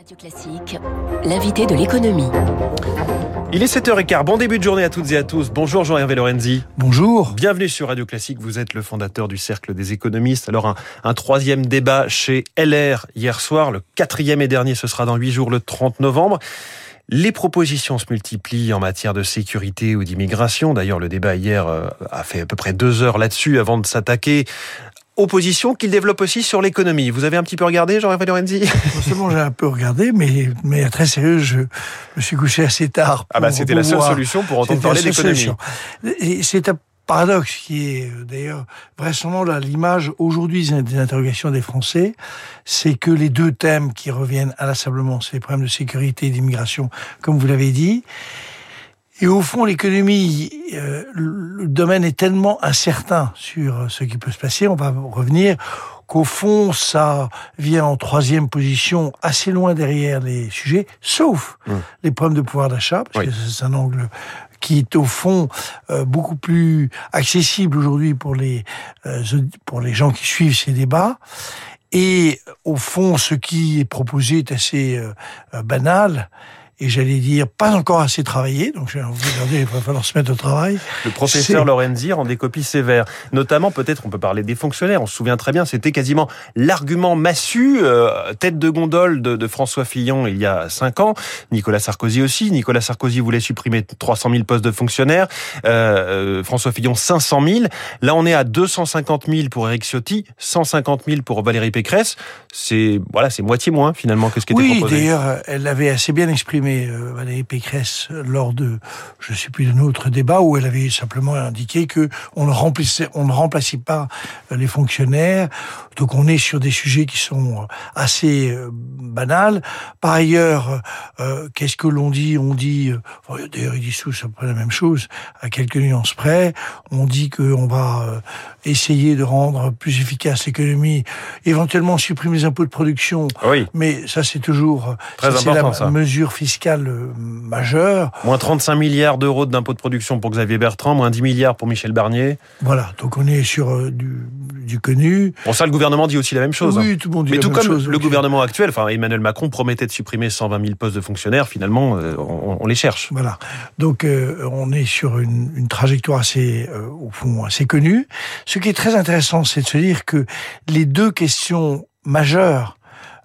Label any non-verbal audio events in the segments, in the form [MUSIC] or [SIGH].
Radio Classique, l'invité de l'économie. Il est 7h15. Bon début de journée à toutes et à tous. Bonjour Jean-Hervé Lorenzi. Bonjour. Bienvenue sur Radio Classique. Vous êtes le fondateur du Cercle des économistes. Alors, un, un troisième débat chez LR hier soir. Le quatrième et dernier, ce sera dans huit jours, le 30 novembre. Les propositions se multiplient en matière de sécurité ou d'immigration. D'ailleurs, le débat hier euh, a fait à peu près deux heures là-dessus avant de s'attaquer opposition qu'il développe aussi sur l'économie. Vous avez un petit peu regardé, Jean-Hervé Lorenzi? Non seulement j'ai un peu regardé, mais, mais très sérieux, je me suis couché assez tard. Ah bah c'était la seule solution pour entendre parler d'économie. C'est un paradoxe qui est d'ailleurs vraisemblablement l'image aujourd'hui des interrogations des Français, c'est que les deux thèmes qui reviennent inlassablement, c'est les problèmes de sécurité et d'immigration, comme vous l'avez dit, et au fond, l'économie, euh, le domaine est tellement incertain sur ce qui peut se passer, on va revenir, qu'au fond, ça vient en troisième position, assez loin derrière les sujets, sauf mmh. les problèmes de pouvoir d'achat, parce oui. que c'est un angle qui est au fond euh, beaucoup plus accessible aujourd'hui pour les euh, pour les gens qui suivent ces débats. Et au fond, ce qui est proposé est assez euh, banal et j'allais dire pas encore assez travaillé, donc j'ai envie de dire il va falloir se mettre au travail. Le professeur Lorenzi rend des copies sévères, notamment peut-être on peut parler des fonctionnaires, on se souvient très bien, c'était quasiment l'argument massu, euh, tête de gondole de, de, François Fillon il y a cinq ans, Nicolas Sarkozy aussi, Nicolas Sarkozy voulait supprimer 300 000 postes de fonctionnaires, euh, François Fillon 500 000, là on est à 250 000 pour Eric Ciotti, 150 000 pour Valérie Pécresse, c'est voilà c'est moitié moins finalement que ce qui était oui, proposé. Oui d'ailleurs elle l'avait assez bien exprimé euh, Valérie Pécresse lors de, je ne sais plus, d'un autre débat où elle avait simplement indiqué que on ne remplissait, on ne remplaçait pas les fonctionnaires. Donc on est sur des sujets qui sont assez euh, banals. Par ailleurs, euh, qu'est-ce que l'on dit? On dit, euh, d'ailleurs ils disent tous après la même chose, à quelques nuances près. On dit qu'on va euh, essayer de rendre plus efficace l'économie, éventuellement supprimer les impôts de production. Oui. Mais ça c'est toujours, Très c'est la ça. mesure fiscale majeure. Moins 35 milliards d'euros d'impôts de production pour Xavier Bertrand, moins 10 milliards pour Michel Barnier. Voilà, donc on est sur euh, du, du connu. Bon, ça, le gouvernement dit aussi la même chose. Oui, hein. tout le monde dit Mais la tout même comme chose, le gouvernement actuel, enfin Emmanuel Macron promettait de supprimer 120 000 postes de fonctionnaires, finalement, euh, on, on, les cherche. Voilà. Donc euh, on est sur une, une trajectoire assez, euh, au fond, assez connue. Ce qui est très intéressant, c'est de se dire que les deux questions majeures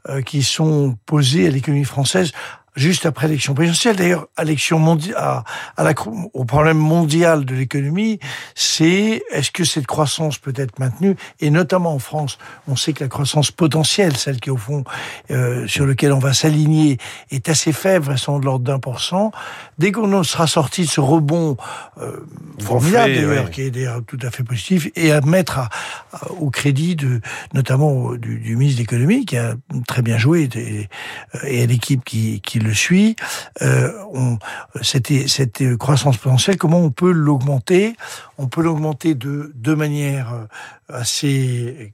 euh, qui sont posées à l'économie française juste après l'élection présidentielle. D'ailleurs, à l'élection mondiale, à, à la, au problème mondial de l'économie, c'est est-ce que cette croissance peut être maintenue? Et notamment en France, on sait que la croissance potentielle, celle qui est au fond euh, sur lequel on va s'aligner, est assez faible, vraisemblablement de l'ordre d'un pour cent. Dès qu'on sera sorti de ce rebond euh, formidable, d'ailleurs, qui est d'ailleurs tout à fait positif, et à mettre à, à, au crédit de, notamment du, du ministre de l'économie, qui a très bien joué, et, et à l'équipe qui, qui le suit, euh, on, cette, cette croissance potentielle, comment on peut l'augmenter? On peut l'augmenter de deux manières assez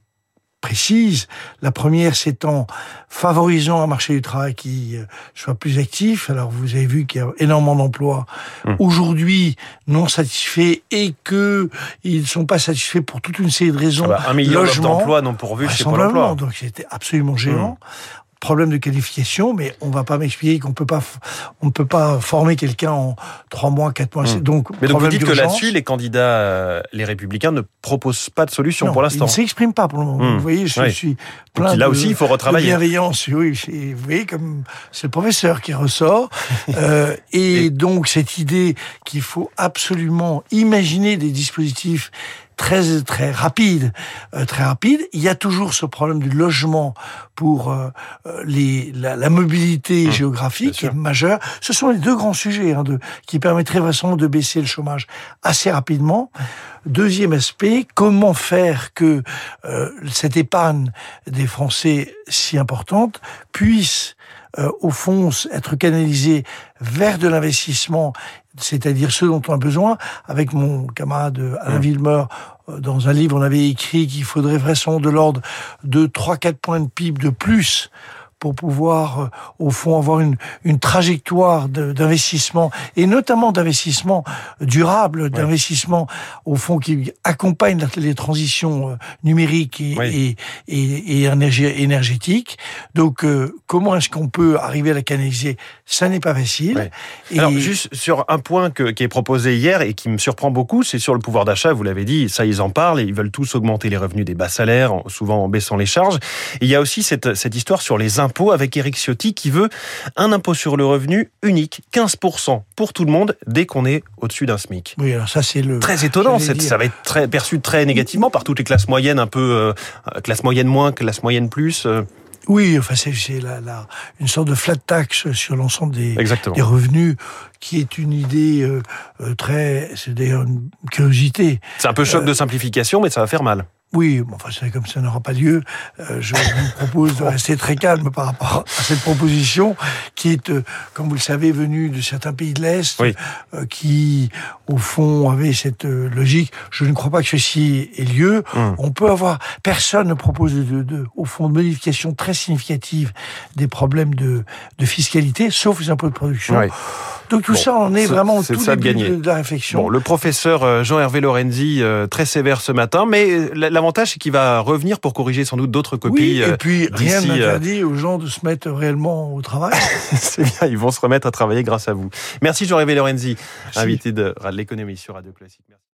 précises. La première, c'est en favorisant un marché du travail qui soit plus actif. Alors, vous avez vu qu'il y a énormément d'emplois mmh. aujourd'hui non satisfaits et que ils ne sont pas satisfaits pour toute une série de raisons. Ah bah, un million d'emplois non pourvus chez Pôle emploi. Donc, c'était absolument géant. Mmh problème de qualification, mais on va pas m'expliquer qu'on peut pas, on ne peut pas former quelqu'un en trois mois, quatre mois. Mmh. Donc, mais donc vous dites que là-dessus, les candidats, euh, les républicains ne proposent pas de solution non, pour l'instant. Ils ne s'expriment pas pour le moment. Mmh. Vous voyez, je, oui. suis plein donc, là de, aussi, il faut retravailler. De bienveillance, oui. Vous voyez, comme c'est le professeur qui ressort. [LAUGHS] euh, et, et donc cette idée qu'il faut absolument imaginer des dispositifs très très rapide, euh, très rapide. Il y a toujours ce problème du logement pour euh, les la, la mobilité mmh, géographique qui est majeure. Ce sont les deux grands sujets hein, de, qui permettraient vraiment de baisser le chômage assez rapidement. Deuxième aspect, comment faire que euh, cette épargne des Français si importante puisse euh, au fond être canalisée vers de l'investissement c'est-à-dire ce dont on a besoin. Avec mon camarade Alain mmh. Villemeur, dans un livre, on avait écrit qu'il faudrait vraisemblablement de l'ordre de 3-4 points de PIB de plus pour pouvoir, euh, au fond, avoir une, une trajectoire d'investissement, et notamment d'investissement durable, d'investissement, au fond, qui accompagne les transitions euh, numériques et, et, et, énergétiques. Donc, euh, comment est-ce qu'on peut arriver à la canaliser? Ça n'est pas facile. Alors, juste sur un point que, qui est proposé hier et qui me surprend beaucoup, c'est sur le pouvoir d'achat. Vous l'avez dit, ça, ils en parlent et ils veulent tous augmenter les revenus des bas salaires, souvent en baissant les charges. il y a aussi cette, cette histoire sur les impôts avec Eric Ciotti qui veut un impôt sur le revenu unique, 15% pour tout le monde dès qu'on est au-dessus d'un SMIC. Oui, alors ça c'est le très étonnant. Ça va être très perçu très négativement par toutes les classes moyennes, un peu euh, classe moyenne moins, classe moyenne plus. Euh. Oui, enfin c'est la, la, une sorte de flat tax sur l'ensemble des, des, revenus, qui est une idée euh, euh très, c'est d'ailleurs une curiosité. C'est un peu choc de simplification, mais ça va faire mal. Oui, enfin, c'est comme ça n'aura pas lieu. Euh, je vous propose de rester très calme par rapport à cette proposition qui est, euh, comme vous le savez, venue de certains pays de l'Est, euh, qui, au fond, avaient cette logique. Je ne crois pas que ceci ait lieu. Hum. On peut avoir... Personne ne propose, de, de, au fond, de modification très significative des problèmes de, de fiscalité, sauf les impôts de production. Donc tout ça, on est vraiment au tout début de, de, la réflexion. Bon, le professeur Jean-Hervé Lorenzi, très sévère ce matin, mais la l'avantage, c'est qu'il va revenir pour corriger sans doute d'autres copies. Oui, et puis euh, rien euh, n'interdit aux gens de se mettre réellement au travail. [LAUGHS] c'est bien, ils vont se remettre à travailler grâce à vous. Merci Jean-Révé Lorenzi, invité de l'économie sur Radio Classique. Merci.